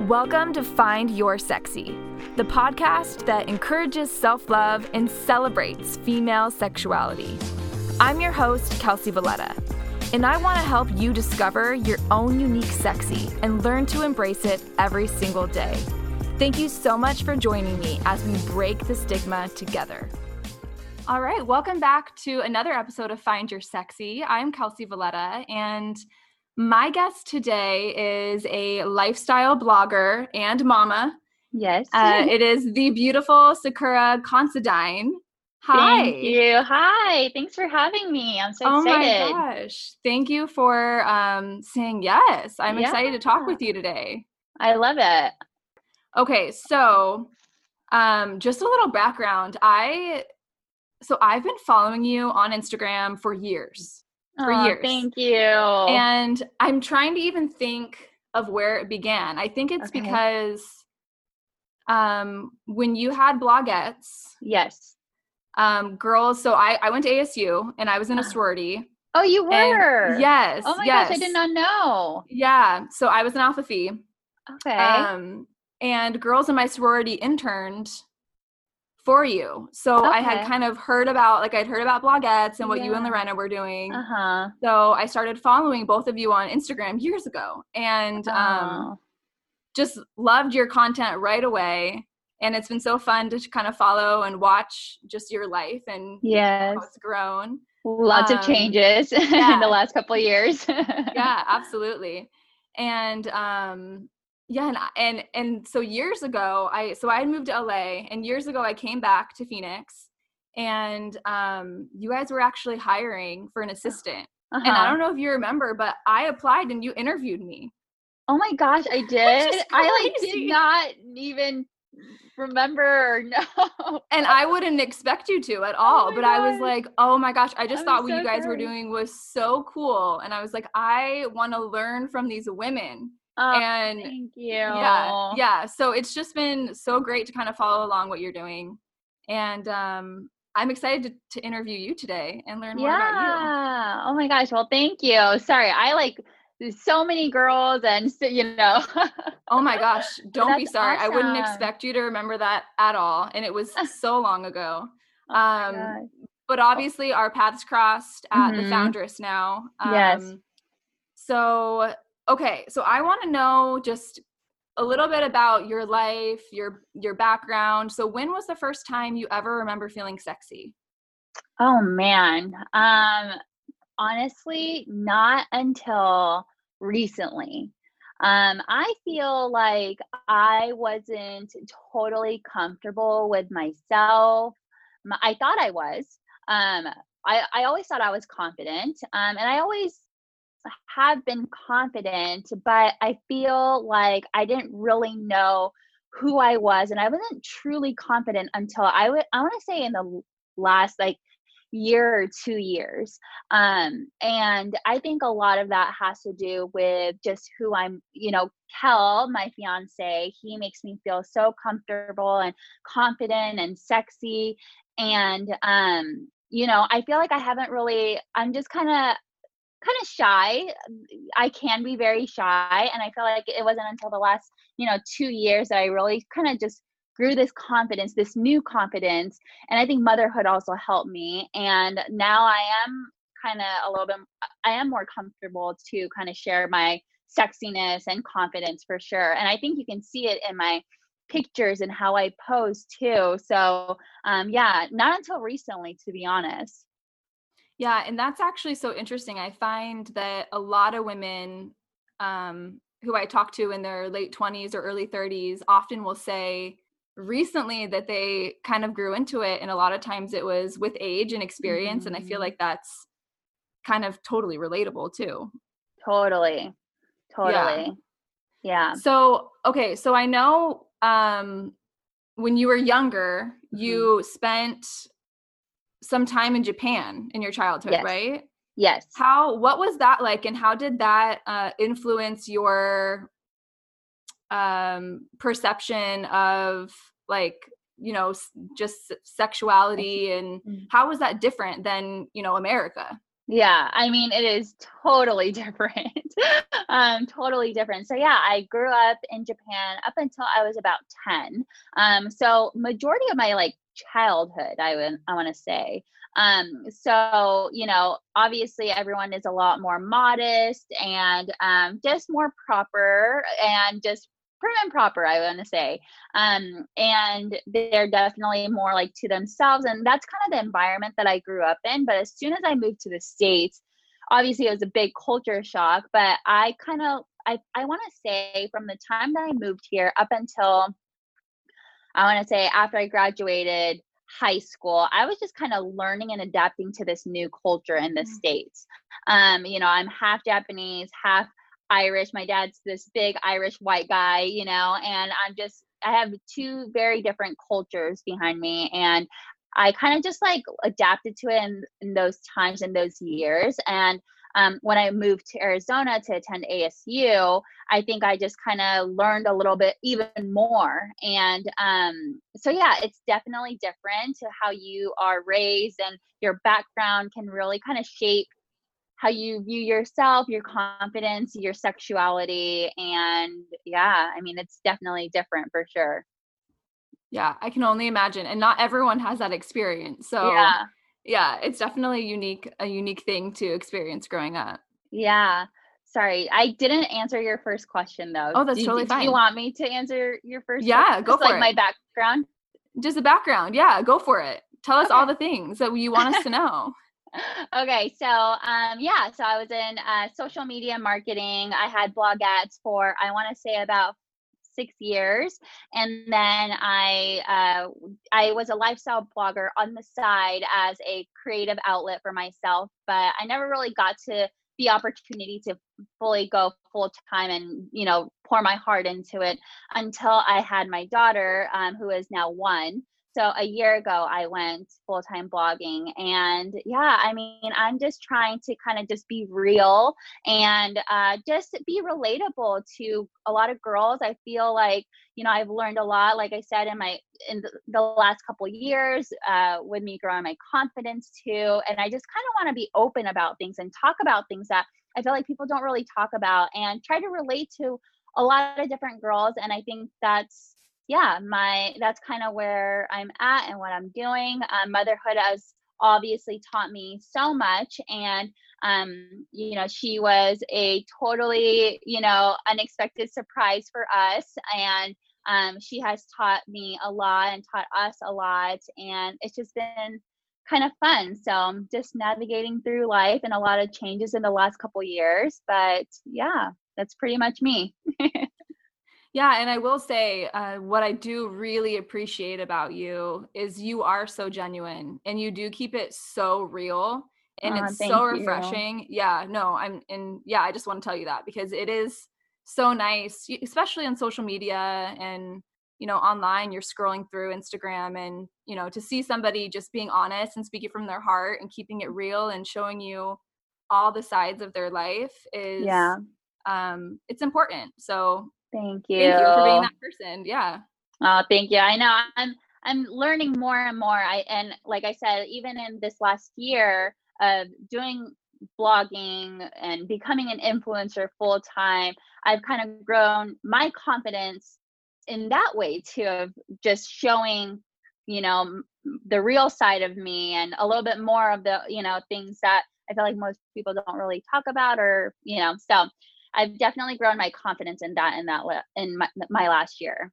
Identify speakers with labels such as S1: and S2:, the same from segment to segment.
S1: Welcome to Find Your Sexy, the podcast that encourages self love and celebrates female sexuality. I'm your host, Kelsey Valletta, and I want to help you discover your own unique sexy and learn to embrace it every single day. Thank you so much for joining me as we break the stigma together. All right, welcome back to another episode of Find Your Sexy. I'm Kelsey Valletta, and my guest today is a lifestyle blogger and mama.
S2: Yes.
S1: Uh, it is the beautiful Sakura Considine. Hi.
S2: Thank you. Hi. Thanks for having me. I'm so
S1: oh
S2: excited.
S1: Oh my gosh. Thank you for um, saying yes. I'm excited to talk with you today.
S2: I love it.
S1: Okay, so um, just a little background. I so I've been following you on Instagram for years. For years.
S2: Thank you.
S1: And I'm trying to even think of where it began. I think it's
S2: Okay.
S1: because um, when you had blogettes,
S2: yes.
S1: um, girls, so I, I went to ASU and I was in a
S2: Uh-huh.
S1: sorority.
S2: Oh, you
S1: and-
S2: were.
S1: yes.
S2: Oh my
S1: yes.
S2: gosh, I did not know.
S1: Yeah. So I was an alpha phi.
S2: Okay.
S1: Um, and girls in my sorority interned for you. So I had kind of heard about, like, I'd heard about blogettes and what you and
S2: Yeah.
S1: Lorena were doing.
S2: uh huh.
S1: So I started following both of you on Instagram years ago and um, just loved your content right away. And it's been so fun to kind of follow and watch just your life and
S2: yes.
S1: how it's grown.
S2: Lots
S1: um,
S2: of changes in the last couple of years.
S1: Yeah, absolutely. And um, yeah, and, and and so years ago, I so I had moved to LA, and years ago I came back to Phoenix, and um, you guys were actually hiring for an assistant.
S2: Uh-huh.
S1: And I don't know if you remember, but I applied and you interviewed me.
S2: Oh my gosh, I did. I like did not even remember no.
S1: And I wouldn't expect you to at all.
S2: Oh
S1: but I was like, oh my gosh, I just
S2: I'm
S1: thought what
S2: so
S1: you guys were doing was so cool. And I was like, I want to learn from these women.
S2: Oh,
S1: and
S2: thank you.
S1: yeah yeah so it's just been so great to kind of follow along what you're doing and um i'm excited to, to interview you today and learn more about
S2: Yeah. Oh my gosh. Well, thank you. Sorry, I like so many girls, and so, you know.
S1: oh my gosh don't be sorry i wouldn't expect you to remember that at all and it was so long ago
S2: Oh
S1: um but obviously our paths crossed at the
S2: Mhm.
S1: foundress now um
S2: Yes.
S1: so okay so i want to know just a little bit about your life your your background so when was the first time you ever remember feeling sexy
S2: Oh man. Um, honestly, not until recently. Um, I feel like I wasn't totally comfortable with myself. I thought I was. Um, I, I always thought I was confident. Um, and I always have been confident, but I feel like I didn't really know who I was and I wasn't truly confident until I would I want to say in the last like year or two years. Um, and I think a lot of that has to do with just who I'm, you know, Kel, my fiance, he makes me feel so comfortable and confident and sexy. And um, you know, I feel like I haven't really I'm just kind of kind of shy. I can be very shy. And I feel like it wasn't until the last, you know, two years that I really kind of just grew this confidence, this new confidence. And I think motherhood also helped me. And now I am kind of a little bit, I am more comfortable to kind of share my sexiness and confidence for sure. And I think you can see it in my pictures and how I pose too. So, um, yeah, not until recently, to be honest.
S1: Yeah, and that's actually so interesting. I find that a lot of women um, who I talk to in their late 20s or early 30s often will say recently that they kind of grew into it. And a lot of times it was with age and experience. And I feel
S2: Mhm.
S1: like that's kind of totally relatable too.
S2: Totally. Totally. Yeah.
S1: So, okay, so I know um, when you were younger,
S2: Mhm.
S1: you spent some time in Japan in your childhood,
S2: Yes.
S1: right?
S2: Yes.
S1: how what was that like and how did that uh, influence your um perception of like you know s- just sexuality and
S2: Mhm.
S1: how was that different than you know america
S2: Yeah, I mean, it is totally different. um, totally different. So yeah, I grew up in Japan up until I was about 10. Um, so majority of my like childhood, I would I want to say. Um, so you know, obviously everyone is a lot more modest and um, just more proper and just prim and proper i want to say um, and they're definitely more like to themselves and that's kind of the environment that i grew up in but as soon as i moved to the states obviously it was a big culture shock but i kind of i, I want to say from the time that i moved here up until i want to say after i graduated high school i was just kind of learning and adapting to this new culture in the mm-hmm. states um, you know i'm half japanese half Irish. My dad's this big Irish white guy, you know, and I'm just, I have two very different cultures behind me. And I kind of just like adapted to it in, in those times and those years. And um, when I moved to Arizona to attend ASU, I think I just kind of learned a little bit even more. And um, so, yeah, it's definitely different to how you are raised, and your background can really kind of shape how you view yourself, your confidence, your sexuality. And yeah, I mean, it's definitely different for sure.
S1: Yeah, I can only imagine. And not everyone has that experience. So yeah, yeah it's definitely unique, a unique thing to experience growing up.
S2: Yeah. Sorry, I didn't answer your first question though.
S1: Oh, that's
S2: do,
S1: totally
S2: do,
S1: fine.
S2: Do you want me to answer your first?
S1: Yeah, question? go Just for
S2: like
S1: it.
S2: My background.
S1: Just the background. Yeah, go for it. Tell us okay. all the things that you want us to know
S2: okay so um yeah so i was in uh, social media marketing i had blogettes for i want to say about six years and then i uh, i was a lifestyle blogger on the side as a creative outlet for myself but i never really got to the opportunity to fully go full time and you know pour my heart into it until i had my daughter um, who is now one so a year ago i went full-time blogging and yeah i mean i'm just trying to kind of just be real and uh, just be relatable to a lot of girls. I feel like you know i've learned a lot like i said in my in the, last couple years uh, with me growing my confidence too and i just kind of want to be open about things and talk about things that i feel like people don't really talk about and try to relate to a lot of different girls and i think that's yeah, my that's kind of where I'm at and what I'm doing. Um, motherhood has obviously taught me so much, and um, you know, she was a totally you know unexpected surprise for us, and um, she has taught me a lot and taught us a lot, and it's just been kind of fun. So I'm just navigating through life and a lot of changes in the last couple years, but yeah, that's pretty much me.
S1: Yeah, and I will say, uh, what I do really appreciate about you is you are so genuine, and you do keep it so real, and it's so refreshing. You. Yeah, no, I'm, and yeah, I just want to tell you that because it is so nice, especially on social media and you know online. You're scrolling through Instagram, and you know to see somebody just being honest and speaking from their heart and keeping it real and showing you all the sides of their life is
S2: yeah
S1: um it's important so
S2: Thank you.
S1: Thank you for being that person. Yeah.
S2: Oh, thank you. I know I'm I'm learning more and more. I and like I said, even in this last year of doing blogging and becoming an influencer full time, I've kind of grown my confidence in that way too of just showing, you know, the real side of me and a little bit more of the, you know, things that I feel like most people don't really talk about or, you know, so I've definitely grown my confidence in that in that in my, my last year.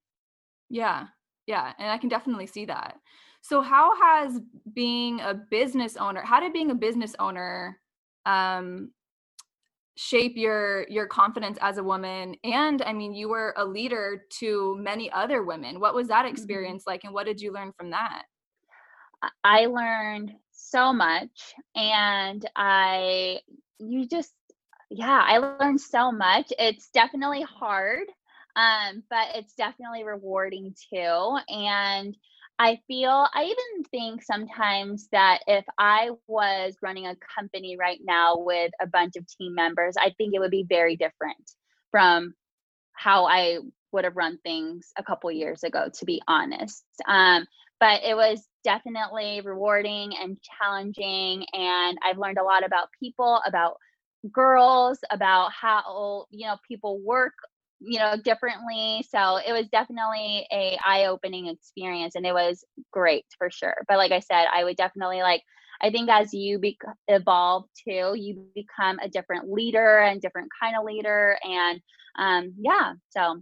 S1: Yeah. Yeah, and I can definitely see that. So how has being a business owner, how did being a business owner um shape your your confidence as a woman and i mean you were a leader to many other women what was that mm-hmm. experience like and what did you learn from that
S2: i learned so much and i you just yeah, I learned so much. It's definitely hard, um, but it's definitely rewarding too. And I feel, I even think sometimes that if I was running a company right now with a bunch of team members, I think it would be very different from how I would have run things a couple years ago, to be honest. Um, but it was definitely rewarding and challenging and i've learned a lot about people about girls about how you know people work you know differently. So it was definitely a eye-opening experience and it was great for sure. But like i said i would definitely like i think as you be- evolve too you become a different leader and different kind of leader and um yeah so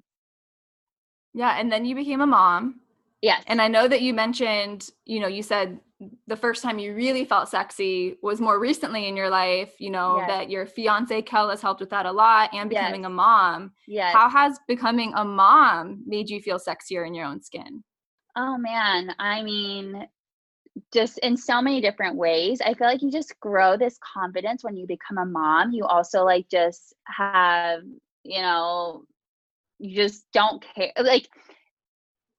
S1: yeah and then you became a mom
S2: yes
S1: and i know that you mentioned you know you said the first time you really felt sexy was more recently in your life, you know, yes. that your fiance Kel has helped with that a lot and becoming yes. a mom.
S2: Yes.
S1: How has becoming a mom made you feel sexier in your own skin?
S2: Oh man, I mean, just in so many different ways. I feel like you just grow this confidence when you become a mom. You also like just have, you know, you just don't care. Like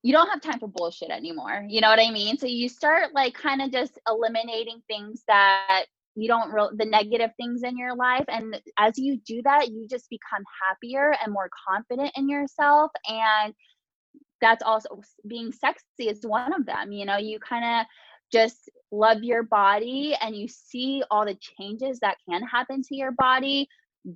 S2: you don't have time for bullshit anymore. You know what I mean? So you start like kind of just eliminating things that you don't real the negative things in your life and as you do that you just become happier and more confident in yourself and that's also being sexy is one of them you know you kind of just love your body and you see all the changes that can happen to your body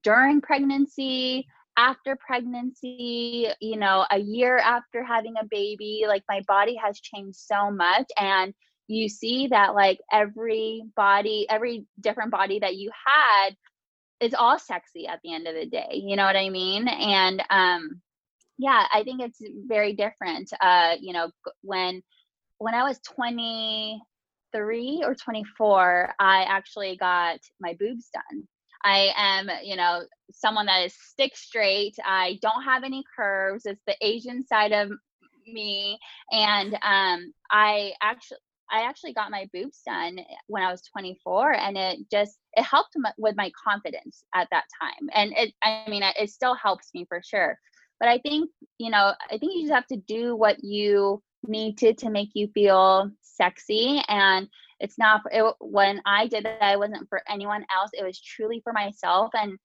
S2: during pregnancy after pregnancy, you know, a year after having a baby, like my body has changed so much. And you see that like every body, every different body that you had is all sexy at the end of the day. You know what I mean? And um yeah, I think it's very different. Uh, you know, when when I was 23 or 24, I actually got my boobs done. I am, you know, someone that is stick straight. I don't have any curves. It's the Asian side of me. And um, I actually, I actually got my boobs done when I was 24, and it just it helped with my confidence at that time. And it, I mean, it still helps me for sure. But I think, you know, I think you just have to do what you need to to make you feel sexy. And it's not it, when i did that it wasn't for anyone else. It was truly for myself. And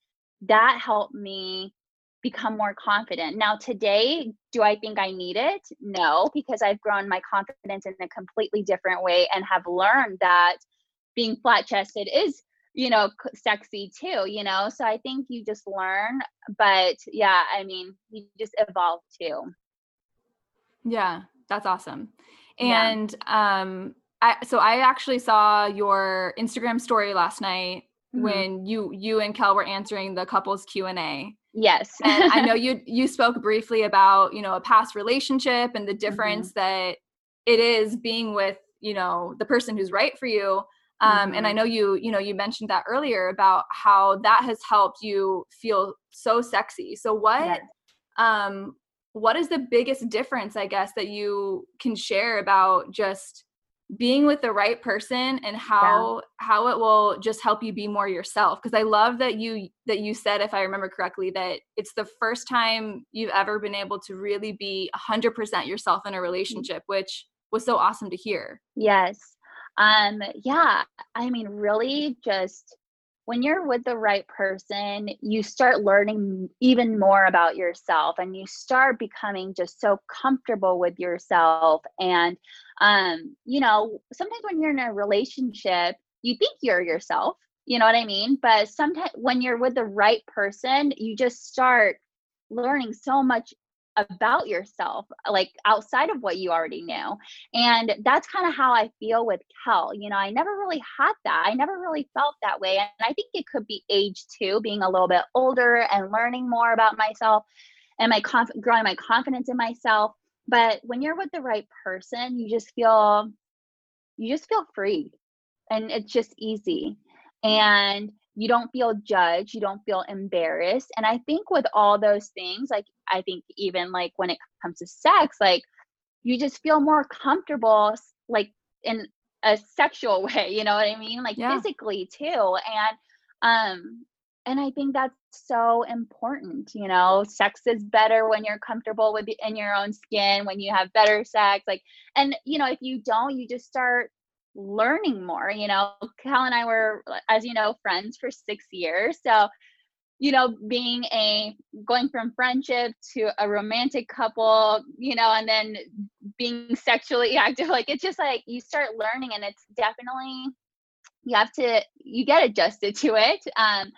S2: that helped me become more confident. Now today do i think i need it? No because i've grown my confidence in a completely different way and have learned that being flat chested is you know sexy too you know? So i think you just learn but yeah i mean you just evolve too.
S1: Yeah that's awesome and yeah. um I so I actually saw your Instagram story last night mm-hmm. when you you and Kel were answering the couples Q&A.
S2: Yes.
S1: and I know you you spoke briefly about, you know, a past relationship and the difference mm-hmm. that it is being with, you know, the person who's right for you. Um, mm-hmm. and I mm-hmm. know you, you know, you mentioned that earlier about how that has helped you feel so sexy. So what yes. um what is the biggest difference, I guess, that you can share about just being with the right person and how yeah. how it will just help you be more yourself because i love that you that you said if i remember correctly that it's the first time you've ever been able to really be 100% yourself in a mm. relationship which was so awesome to hear
S2: yes um yeah i mean really just when you're with the right person, you start learning even more about yourself and you start becoming just so comfortable with yourself. And, um, you know, sometimes when you're in a relationship, you think you're yourself, you know what I mean? But sometimes when you're with the right person, you just start learning so much about yourself like outside of what you already knew and that's kind of how i feel with kel you know i never really had that i never really felt that way and i think it could be age too being a little bit older and learning more about myself and my conf- growing my confidence in myself but when you're with the right person you just feel you just feel free and it's just easy and you don't feel judged you don't feel embarrassed. And i think with all those things like i think even like when it comes to sex like you just feel more comfortable like in a sexual way you know what i mean? Like yeah. physically too. And um and i think that's so important you know? Sex is better when you're comfortable with in your own skin when you have better sex like and you know if you don't you just start learning more. You know, Cal and I were, as you know, friends for six years. So, you know, being a going from friendship to a romantic couple, you know, and then being sexually active. Like it's just like you start learning and it's definitely you have to you get adjusted to it. Um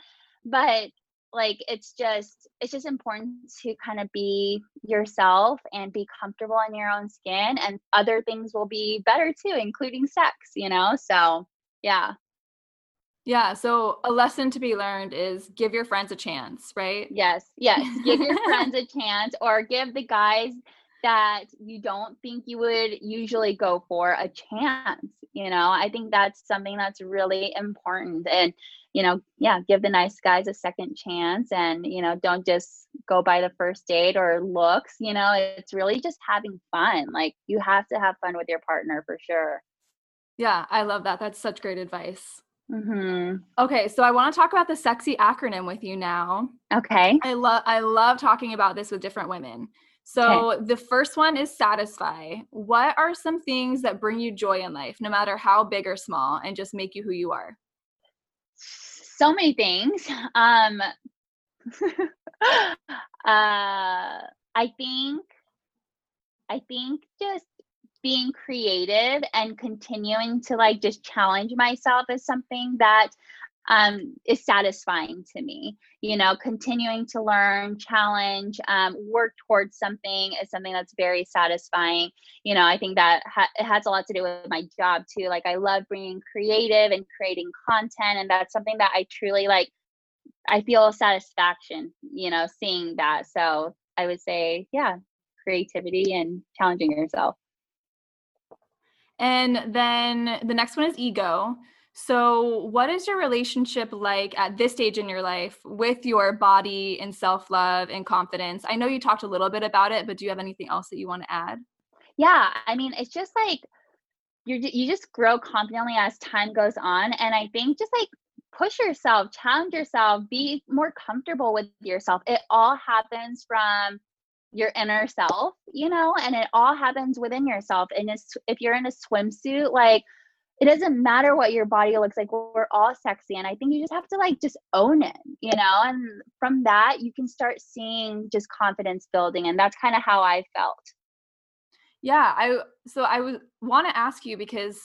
S2: but like it's just it's just important to kind of be yourself and be comfortable in your own skin and other things will be better too including sex you know? So yeah.
S1: Yeah so a lesson to be learned is give your friends a chance right?
S2: Yes yes give your friends a chance or give the guys that you don't think you would usually go for a chance you know i think that's something that's really important and you know, yeah, give the nice guys a second chance and, you know, don't just go by the first date or looks, you know, it's really just having fun. Like you have to have fun with your partner for sure.
S1: Yeah, I love that. That's such great advice.
S2: Mm-hmm.
S1: Okay, so I want to talk about the sexy acronym with you now.
S2: Okay.
S1: I love I love talking about this with different women. So okay. the first one is satisfy. What are some things that bring you joy in life, no matter how big or small, and just make you who you are?
S2: so many things. Um, uh, I think, I think just being creative and continuing to like just challenge myself is something that um, is satisfying to me. You know, continuing to learn, challenge, um, work towards something is something that's very satisfying. You know, I think that ha- it has a lot to do with my job too. Like, I love being creative and creating content, and that's something that I truly like. I feel satisfaction, you know, seeing that. So I would say, yeah, creativity and challenging yourself.
S1: And then the next one is ego. So, what is your relationship like at this stage in your life with your body and self love and confidence? I know you talked a little bit about it, but do you have anything else that you want to add?
S2: Yeah, I mean, it's just like you you just grow confidently as time goes on, and I think just like push yourself, challenge yourself, be more comfortable with yourself. It all happens from your inner self, you know, and it all happens within yourself. And if you're in a swimsuit, like it doesn't matter what your body looks like we're all sexy and i think you just have to like just own it you know and from that you can start seeing just confidence building and that's kind of how i felt
S1: yeah i so i would want to ask you because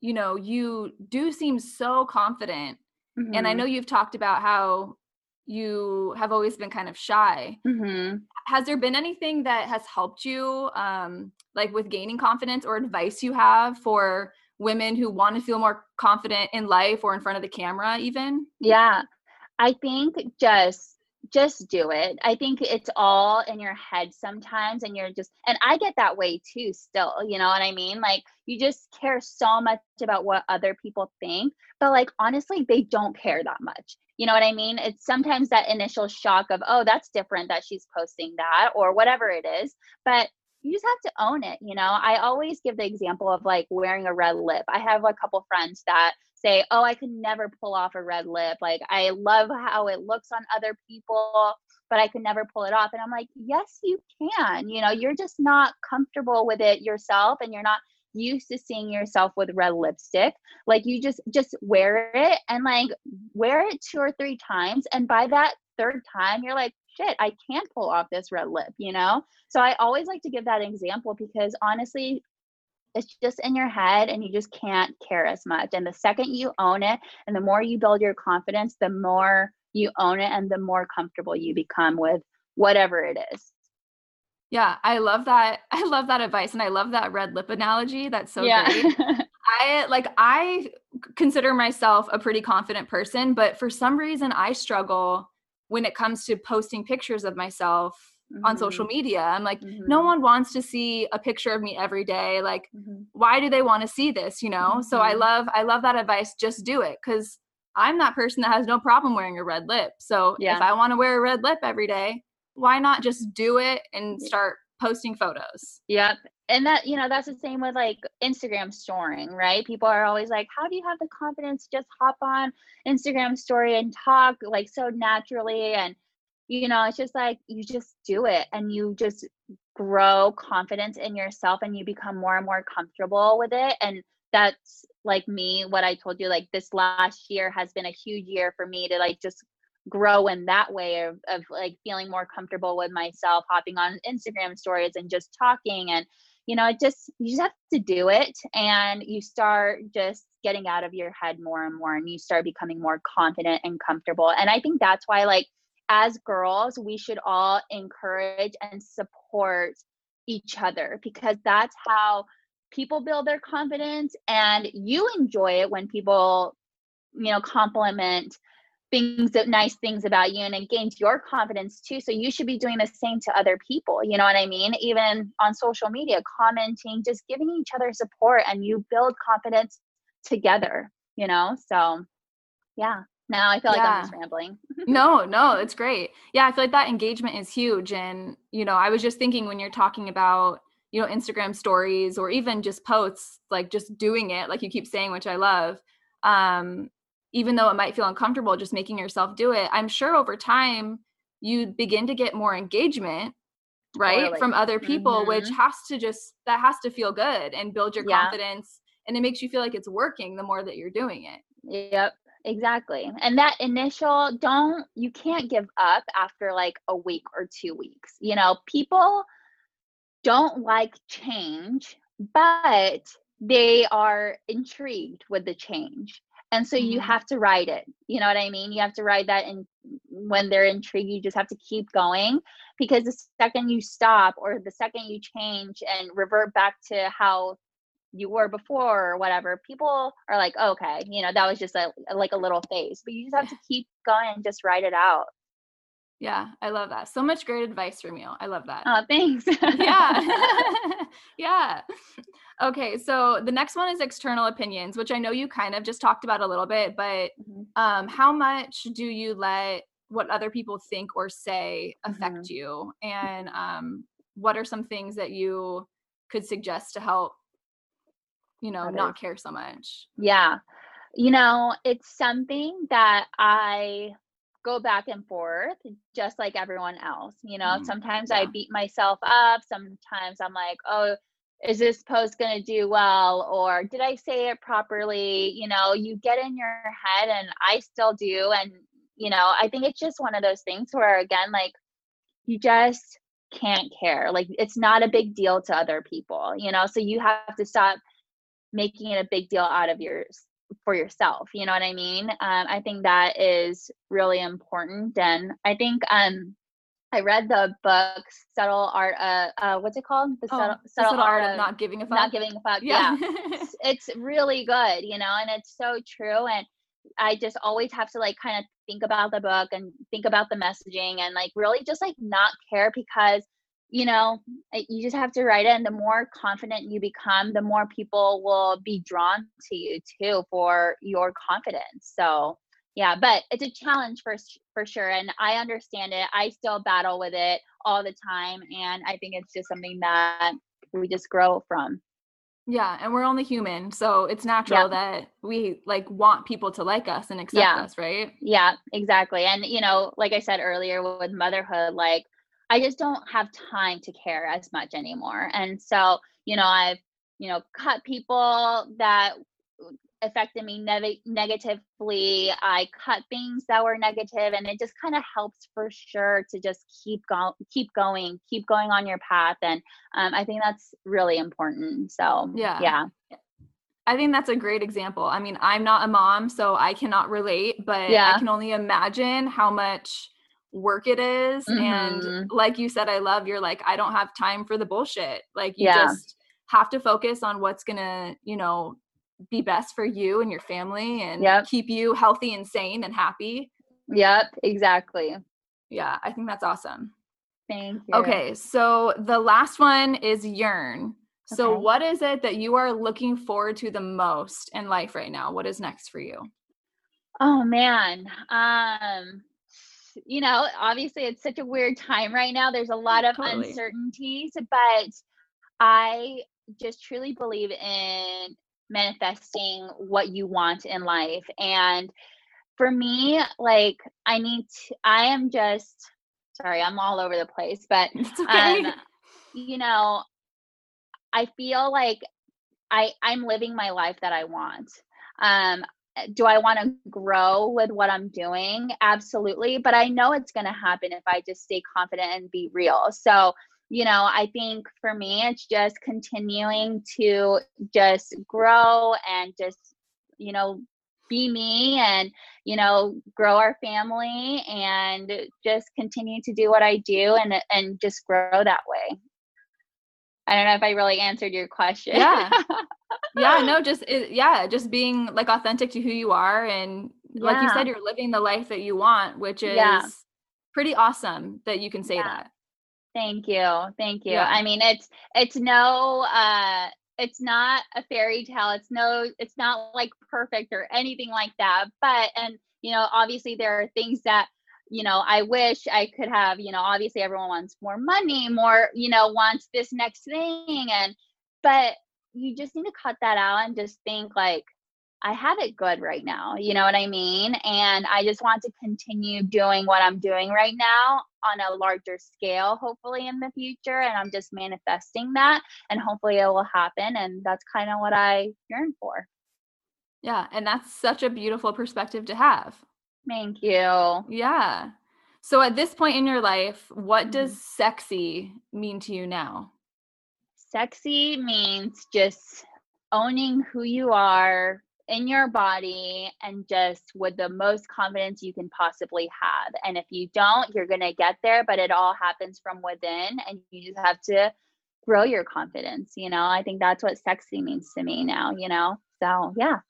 S1: you know you do seem so confident mm-hmm. and i mm-hmm. know you've talked about how you have always been kind of shy
S2: mm-hmm.
S1: has there been anything that has helped you um like with gaining confidence or advice you have for women who want to feel more confident in life or in front of the camera even?
S2: Yeah. I think just just do it. I think it's all in your head sometimes and you're just and i get that way too still you know what i mean? Like you just care so much about what other people think but like honestly they don't care that much. You know what i mean? It's sometimes that initial shock of oh that's different that she's posting that or whatever it is but you just have to own it you know? I always give the example of like wearing a red lip. I have a couple friends that say oh i could never pull off a red lip. Like i love how it looks on other people but i could never pull it off. And i'm like yes you can you know? You're just not comfortable with it yourself and you're not used to seeing yourself with red lipstick. Like you just just wear it and like wear it two or three times and by that third time you're like shit, I can't pull off this red lip, you know? So I always like to give that example because honestly, it's just in your head and you just can't care as much. And the second you own it and the more you build your confidence, the more you own it and the more comfortable you become with whatever it is.
S1: Yeah, I love that. I love that advice and I love that red lip analogy. That's so yeah. great. I like I consider myself a pretty confident person, but for some reason I struggle when it comes to posting pictures of myself mm-hmm. on social mm-hmm. media. I'm like, mm-hmm. no one wants to see a picture of me every day. Like, mm-hmm. why do they want to see this? You know? So I mm-hmm. love, I love that advice. Just do it. Cause I'm that person that has no problem wearing a red lip. So yeah. if I want to wear a red lip every day, why not just do it and start posting photos?
S2: Yep and that you know that's the same with like instagram storing right? People are always like how do you have the confidence to just hop on instagram story and talk like so naturally? And you know it's just like you just do it and you just grow confidence in yourself and you become more and more comfortable with it. And that's like me what i told you like this last year has been a huge year for me to like just grow in that way of, of like feeling more comfortable with myself hopping on instagram stories and just talking and you know it just you just have to do it and you start just getting out of your head more and more and you start becoming more confident and comfortable and i think that's why like as girls we should all encourage and support each other because that's how people build their confidence and you enjoy it when people you know compliment things that nice things about you and it gains your confidence too. So you should be doing the same to other people you know what i mean? Even on social media commenting just giving each other support and you build confidence together you know? So yeah. Now i feel like i'm just rambling.
S1: No no it's great. Yeah i feel like that engagement is huge and you know i was just thinking when you're talking about you know instagram stories or even just posts like just doing it like you keep saying which i love um even though it might feel uncomfortable just making yourself do it i'm sure over time you begin to get more engagement right totally. from other people mm-hmm. which has to just that has to feel good and build your yeah. confidence and it makes you feel like it's working the more that you're doing
S2: it yep exactly and that initial don't you can't give up after like a week or two weeks you know people don't like change but they are intrigued with the change and so you mm-hmm. have to ride it you know what i mean? You have to ride that and when they're intrigued you just have to keep going because the second you stop or the second you change and revert back to how you were before or whatever people are like okay you know that was just a like a little phase but you just have to keep going and just ride it out
S1: yeah, I love that. So much great advice from you. I love that.
S2: Oh, thanks.
S1: yeah. yeah. Okay, so the next one is external opinions, which I know you kind of just talked about a little bit, but mm-hmm. um, how much do you let what other people think or say affect mm-hmm. you? And um, what are some things that you could suggest to help, you know, not care so much?
S2: Yeah. You know, it's something that I go back and forth just like everyone else you know mm, sometimes yeah. i beat myself up sometimes i'm like oh is this post going to do well? or did i say it properly? You know you get in your head and i still do and you know i think it's just one of those things where again like you just can't care like it's not a big deal to other people you know so you have to stop making it a big deal out of yours for yourself you know what i mean? Um, i think that is really important and i think um i read the book subtle art uh, uh what's it called?
S1: The subtle, oh, subtle, subtle art, art, of not giving a fuck?
S2: Not giving a fuck yeah, yeah. it's, it's really good you know and it's so true and i just always have to like kind of think about the book and think about the messaging and like really just like not care because you know, you just have to write it. And the more confident you become, the more people will be drawn to you too for your confidence. So, yeah, but it's a challenge for for sure, and I understand it. I still battle with it all the time, and I think it's just something that we just grow from.
S1: Yeah, and we're only human, so it's natural yeah. that we like want people to like us and accept yeah. us, right?
S2: Yeah, exactly. And you know, like I said earlier with motherhood, like I just don't have time to care as much anymore. And so, you know, I've, you know, cut people that affected me ne- negatively. I cut things that were negative and it just kind of helps for sure to just keep going, keep going, keep going on your path. And um, I think that's really important. So, yeah. Yeah.
S1: I think that's a great example. I mean, I'm not a mom, so I cannot relate, but yeah. I can only imagine how much work it is. Mm-hmm. and like you said i love you're like i don't have time for the bullshit like you yeah. just have to focus on what's gonna you know be best for you and your family and yep. keep you healthy and sane and happy
S2: yep exactly
S1: yeah i think that's awesome
S2: thank you
S1: okay so the last one is yearn so okay. what is it that you are looking forward to the most in life right now what is next for you
S2: oh man um you know, obviously it's such a weird time right now. There's a lot of totally. uncertainties, but I just truly believe in manifesting what you want in life. And for me, like I need to, I am just sorry, I'm all over the place, but okay. um, you know, I feel like I I'm living my life that I want. Um, Uh, do I want to grow with what I'm doing? Absolutely. But I know it's going to happen if I just stay confident and be real. So, you know, I think for me, it's just continuing to just grow and just, you know, be me and, you know, grow our family and just continue to do what I do and, and just grow that way. I don't know if I really answered your question.
S1: Yeah. yeah, no, just it, yeah, just being like authentic to who you are and yeah. like you said you're living the life that you want, which is yeah. pretty awesome that you can say yeah. that.
S2: Thank you. Thank you. I mean, it's it's no uh it's not a fairy tale. It's no it's not like perfect or anything like that. But and you know, obviously there are things that you know, I wish I could have, you know, obviously everyone wants more money, more, you know, wants this next thing. And, but you just need to cut that out and just think like, I have it good right now. You know what I mean? And I just want to continue doing what I'm doing right now on a larger scale, hopefully in the future. And I'm just manifesting that and hopefully it will happen. And that's kind of what I yearn for.
S1: Yeah. And that's such a beautiful perspective to have.
S2: Thank you.
S1: Yeah. So at this point in your life, what does mm-hmm. sexy mean to you now?
S2: Sexy means just owning who you are in your body and just with the most confidence you can possibly have. And if you don't, you're going to get there, but it all happens from within and you just have to grow your confidence, you know? I think that's what sexy means to me now, you know? So, yeah.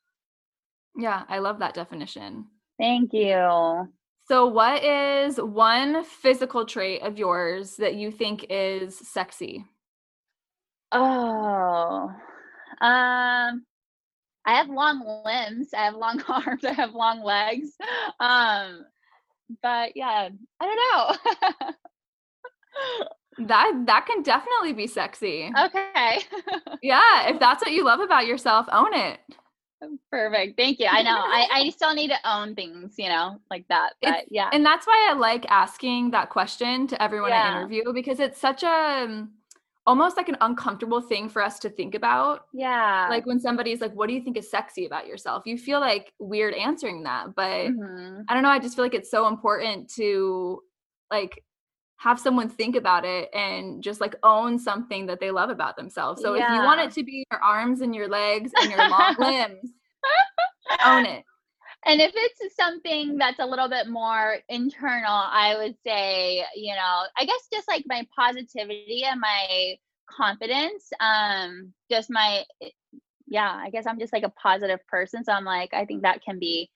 S1: Yeah, I love that definition.
S2: Thank you.
S1: So, what is one physical trait of yours that you think is sexy?
S2: Oh, um, I have long limbs. I have long arms. I have long legs. Um, but yeah, I don't know.
S1: that that can definitely be sexy.
S2: Okay.
S1: yeah, if that's what you love about yourself, own it.
S2: Perfect. Thank you. I know. I, I still need to own things, you know, like that. But it's, yeah.
S1: And that's why I like asking that question to everyone yeah. I interview because it's such a um, almost like an uncomfortable thing for us to think about.
S2: Yeah.
S1: Like when somebody's like, What do you think is sexy about yourself? You feel like weird answering that. But mm-hmm. I don't know. I just feel like it's so important to like have someone think about it and just like own something that they love about themselves. So yeah. if you want it to be your arms and your legs and your long limbs, own it.
S2: And if it's something that's a little bit more internal, I would say, you know, I guess just like my positivity and my confidence, um, just my yeah, I guess I'm just like a positive person. So I'm like, I think that can be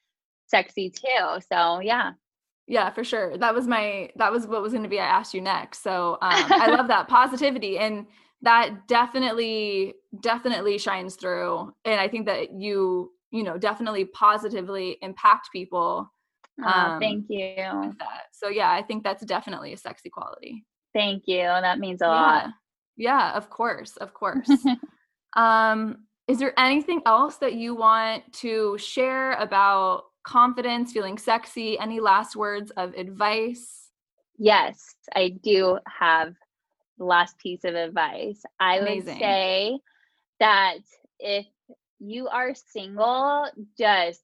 S2: sexy too. So yeah.
S1: Yeah, for sure. That was my that was what was going to be I asked you next. So um, I love that positivity and that definitely definitely shines through and I think that you you know definitely positively impact people
S2: um, thank you.
S1: So yeah, I think that's definitely a sexy quality.
S2: Thank you. That means a
S1: yeah.
S2: lot.
S1: Yeah, of course, of course. um, is there anything else that you want to share about confidence, feeling sexy? Any last words of advice?
S2: Yes, I do have the last piece of advice. I Amazing. would say that if you are single, just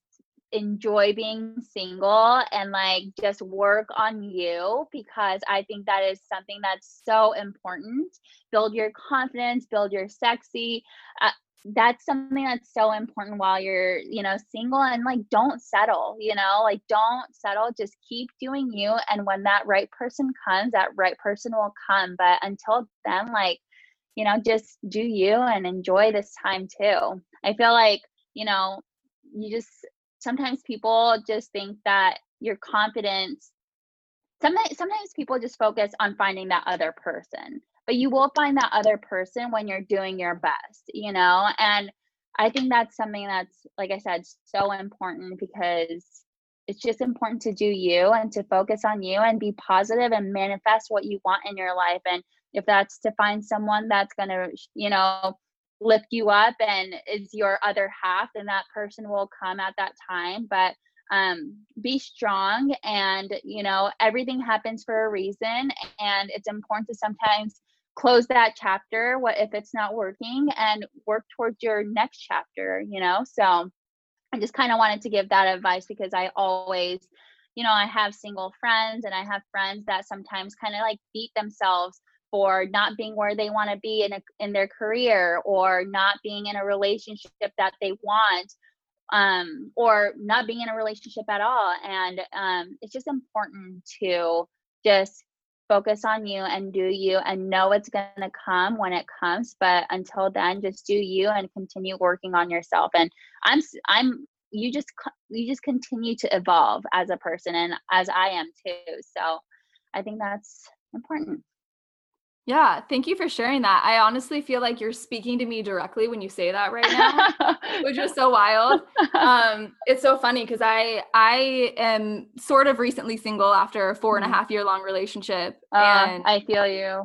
S2: enjoy being single and like just work on you because I think that is something that's so important. Build your confidence, build your sexy. Uh, that's something that's so important while you're you know single and like don't settle you know like don't settle just keep doing you and when that right person comes that right person will come but until then like you know just do you and enjoy this time too. I feel like you know you just sometimes people just think that your confidence sometimes sometimes people just focus on finding that other person but you will find that other person when you're doing your best you know? And i think that's something that's like i said so important because it's just important to do you and to focus on you and be positive and manifest what you want in your life. And if that's to find someone that's going to you know lift you up and is your other half then that person will come at that time. But um, be strong and you know everything happens for a reason. And it's important to sometimes close that chapter what if it's not working and work towards your next chapter you know so I just kind of wanted to give that advice because I always, you know, I have single friends and I have friends that sometimes kind of like beat themselves for not being where they want to be in a, in their career or not being in a relationship that they want um, or not being in a relationship at all. And um, it's just important to just focus on you and do you and know it's going to come when it comes but until then just do you and continue working on yourself. And i'm i'm you just you just continue to evolve as a person and as i am too. So i think that's important
S1: yeah, thank you for sharing that. I honestly feel like you're speaking to me directly when you say that right now, which is so wild. Um, it's so funny because I I am sort of recently single after a four and a mm-hmm. half year long relationship.
S2: Uh, and I feel you.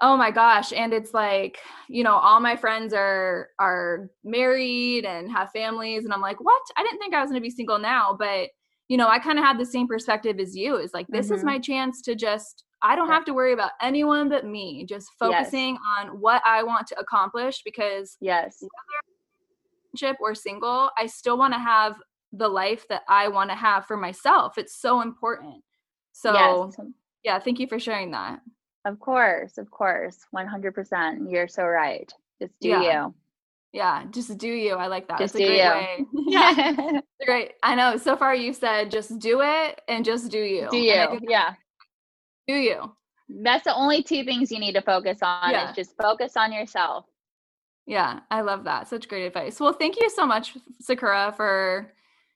S1: Oh my gosh. And it's like, you know, all my friends are are married and have families. And I'm like, what? I didn't think I was gonna be single now, but you know, I kind of had the same perspective as you. Is like, this mm-hmm. is my chance to just I don't have to worry about anyone but me, just focusing yes. on what I want to accomplish because
S2: yes,
S1: relationship or single, I still want to have the life that I want to have for myself. It's so important. So yes. yeah, thank you for sharing that.
S2: Of course, of course. 100%. You're so right. Just do yeah. you.
S1: Yeah, just do you. I like that. Just That's a great you. way. yeah. great. I know. So far you've said just do it and just do you.
S2: Do you. Yeah.
S1: Do you?
S2: That's the only two things you need to focus on yeah. is just focus on yourself.
S1: Yeah, I love that. Such great advice. Well, thank you so much, Sakura, for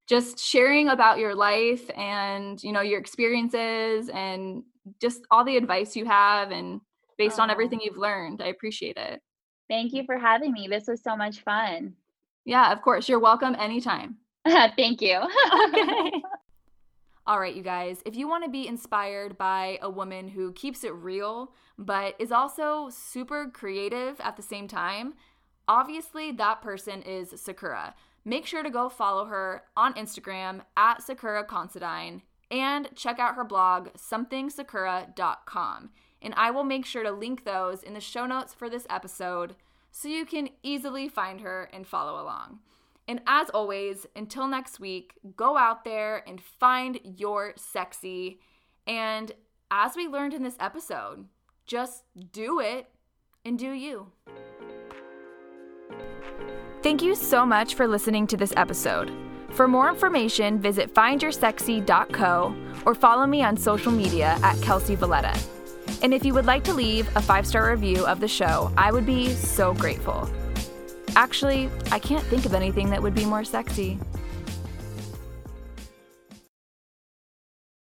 S1: just sharing about your life and you know your experiences and just all the advice you have and based oh. on everything you've learned. I appreciate it.
S2: Thank you for having me. This was so much fun.
S1: Yeah, of course. You're welcome anytime.
S2: Thank you.
S1: okay. All right, you guys, if you want to be inspired by a woman who keeps it real, but is also super creative at the same time, obviously that person is Sakura. Make sure to go follow her on Instagram at Sakura Considine and check out her blog, somethingsakura.com. And I will make sure to link those in the show notes for this episode so you can easily find her and follow along. And as always, until next week, go out there and find your sexy. And as we learned in this episode, just do it and do you. Thank you so much for listening to this episode. For more information, visit findyoursexy.co or follow me on social media at Kelsey Valletta. And if you would like to leave a five star review of the show, I would be so grateful. Actually, I can't think of anything that would be more sexy.